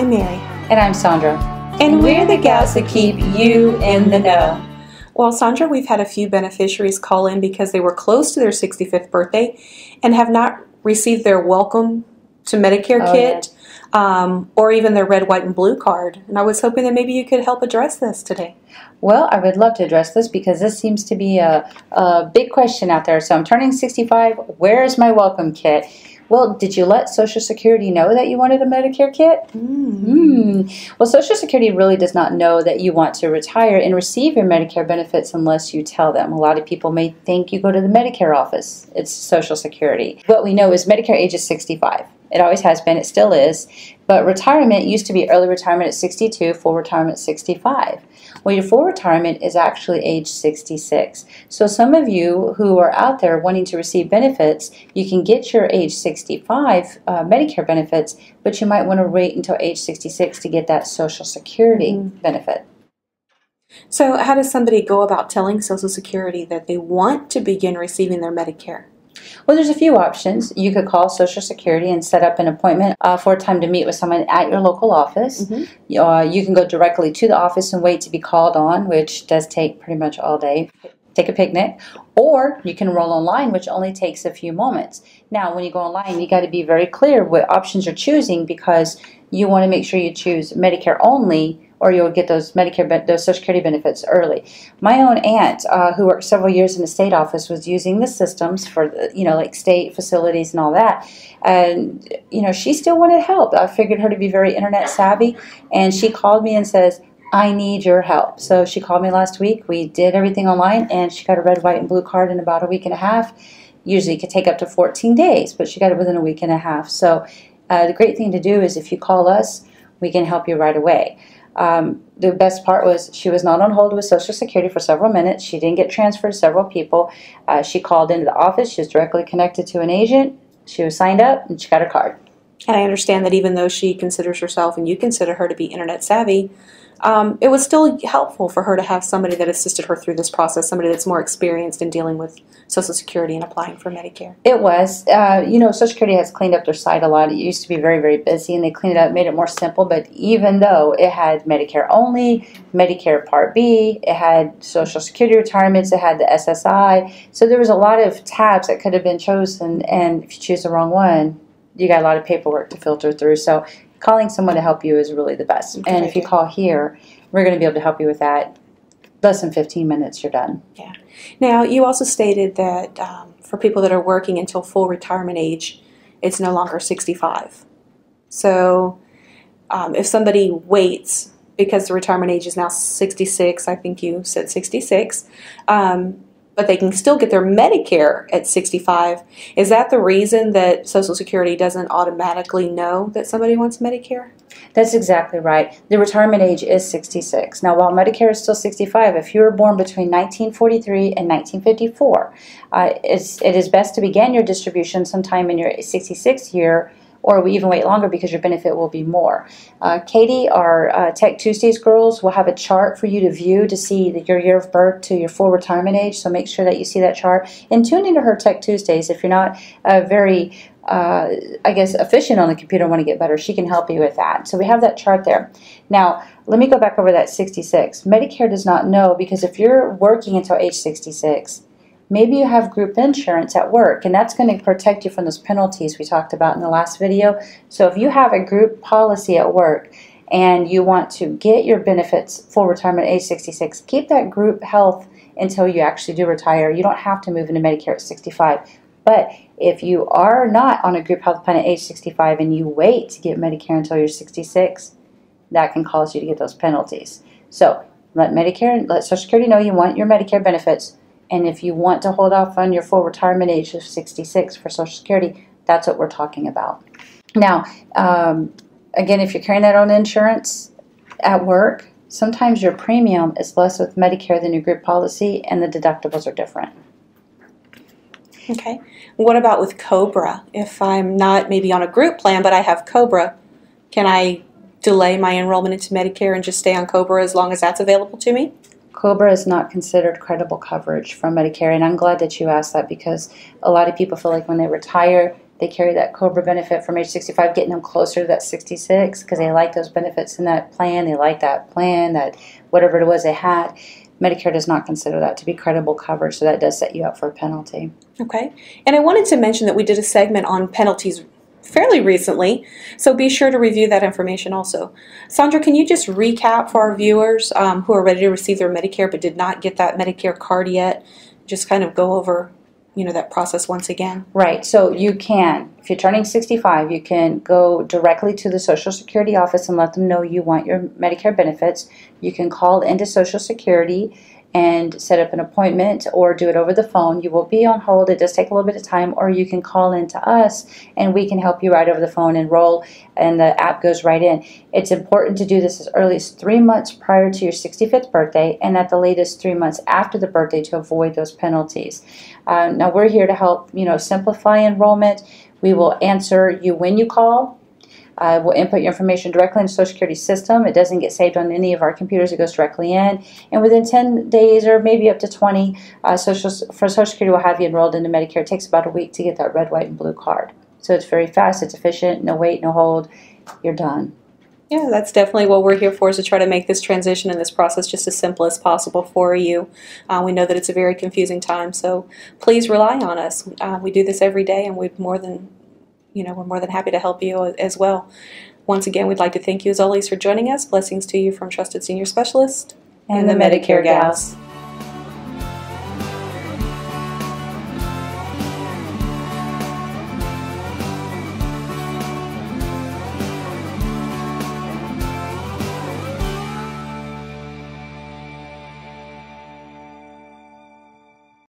I'm Mary. And I'm Sandra. And we're the gals that keep you in the know. Well, Sandra, we've had a few beneficiaries call in because they were close to their 65th birthday and have not received their welcome to Medicare Oh, kit um, or even their red, white, and blue card. And I was hoping that maybe you could help address this today. Well, I would love to address this because this seems to be a, a big question out there. So I'm turning 65. Where is my welcome kit? Well, did you let Social Security know that you wanted a Medicare kit? Hmm. Well, Social Security really does not know that you want to retire and receive your Medicare benefits unless you tell them. A lot of people may think you go to the Medicare office. It's Social Security. What we know is Medicare age is 65. It always has been, it still is. But retirement used to be early retirement at 62, full retirement at 65. Well, your full retirement is actually age 66. So, some of you who are out there wanting to receive benefits, you can get your age 65 uh, Medicare benefits, but you might want to wait until age 66 to get that Social Security benefit. So, how does somebody go about telling Social Security that they want to begin receiving their Medicare? Well, there's a few options. You could call Social Security and set up an appointment uh, for a time to meet with someone at your local office. Mhm. Uh, you can go directly to the office and wait to be called on, which does take pretty much all day. Take a picnic, or you can roll online, which only takes a few moments. Now, when you go online, you got to be very clear what options you're choosing because you want to make sure you choose Medicare only, or you'll get those Medicare those Social Security benefits early. My own aunt, uh, who worked several years in the state office, was using the systems for the, you know like state facilities and all that, and you know she still wanted help. I figured her to be very internet savvy, and she called me and says. I need your help. So she called me last week. We did everything online, and she got a red, white, and blue card in about a week and a half. Usually, it could take up to 14 days, but she got it within a week and a half. So, uh, the great thing to do is if you call us, we can help you right away. Um, the best part was she was not on hold with Social Security for several minutes. She didn't get transferred to several people. Uh, she called into the office. She was directly connected to an agent. She was signed up and she got her card. And I understand that even though she considers herself and you consider her to be internet savvy, um, it was still helpful for her to have somebody that assisted her through this process, somebody that's more experienced in dealing with Social Security and applying for Medicare. It was. Uh, you know, Social Security has cleaned up their site a lot. It used to be very, very busy, and they cleaned it up, made it more simple. But even though it had Medicare only, Medicare Part B, it had Social Security retirements, it had the SSI. So there was a lot of tabs that could have been chosen, and if you choose the wrong one, you got a lot of paperwork to filter through. So calling someone to help you is really the best. Good and if you call here, we're going to be able to help you with that. Less than 15 minutes, you're done. Yeah. Now, you also stated that um, for people that are working until full retirement age, it's no longer 65. So, um, if somebody waits because the retirement age is now 66, I think you said 66, um, but they can still get their Medicare at 65, is that the reason that Social Security doesn't automatically know that somebody wants Medicare? That's exactly right. The retirement age is 66. Now, while Medicare is still 65, if you were born between 1943 and 1954, uh, it's, it is best to begin your distribution sometime in your 66th year, or we even wait longer because your benefit will be more. Uh, Katie, our uh, Tech Tuesdays girls, will have a chart for you to view to see the, your year of birth to your full retirement age. So make sure that you see that chart and tune into her Tech Tuesdays. If you're not uh, very uh, I guess, efficient on the computer want to get better, she can help you with that. So we have that chart there. Now, let me go back over that 66. Medicare does not know because if you're working until age 66, maybe you have group insurance at work, and that's going to protect you from those penalties we talked about in the last video. So if you have a group policy at work, and you want to get your benefits full retirement at age 66, keep that group health until you actually do retire. You don't have to move into Medicare at 65. But if you are not on a group health plan at age 65 and you wait to get Medicare until you're 66, that can cause you to get those penalties. So let Medicare, let Social Security know you want your Medicare benefits. And if you want to hold off on your full retirement age of 66 for Social Security, that's what we're talking about. Now, um, again, if you're carrying that own insurance at work, sometimes your premium is less with Medicare than your group policy, and the deductibles are different. Okay. What about with Cobra? If I'm not maybe on a group plan, but I have Cobra, can I delay my enrollment into Medicare and just stay on Cobra as long as that's available to me? Cobra is not considered credible coverage from Medicare, and I'm glad that you asked that because a lot of people feel like when they retire, They carry that COBRA benefit from age 65, getting them closer to that 66 because they like those benefits in that plan. They like that plan, that whatever it was they had. Medicare does not consider that to be credible coverage, so that does set you up for a penalty. Okay. And I wanted to mention that we did a segment on penalties fairly recently, so be sure to review that information also. Sandra, can you just recap for our viewers um, who are ready to receive their Medicare but did not get that Medicare card yet? Just kind of go over, you know, that process once again. Right. So you can, if you're turning 65, you can go directly to the Social Security office and let them know you want your Medicare benefits. You can call into Social Security and set up an appointment or do it over the phone. You will be on hold. It does take a little bit of time, or you can call in to us and we can help you right over the phone, enroll, and the app goes right in. It's important to do this as early as three months prior to your 65th birthday and at the latest three months after the birthday to avoid those penalties. Uh, now, we're here to help, you know, simplify enrollment. We will answer you when you call uh, we'll input your information directly into Social Security system. It doesn't get saved on any of our computers. It goes directly in. And within 10 days or maybe up to 20, uh, Social, for Social Security will have you enrolled into Medicare. It takes about a week to get that red, white, and blue card. So it's very fast. It's efficient. No wait, no hold. You're done. Yeah, that's definitely what we're here for is to try to make this transition and this process just as simple as possible for you. Uh, we know that it's a very confusing time, so please rely on us. Uh, we do this every day, and we'd more than you know, we're more than happy to help you as well. Once again, we'd like to thank you as always for joining us. Blessings to you from Trusted Senior Specialist and, and the, Medicare. Gals.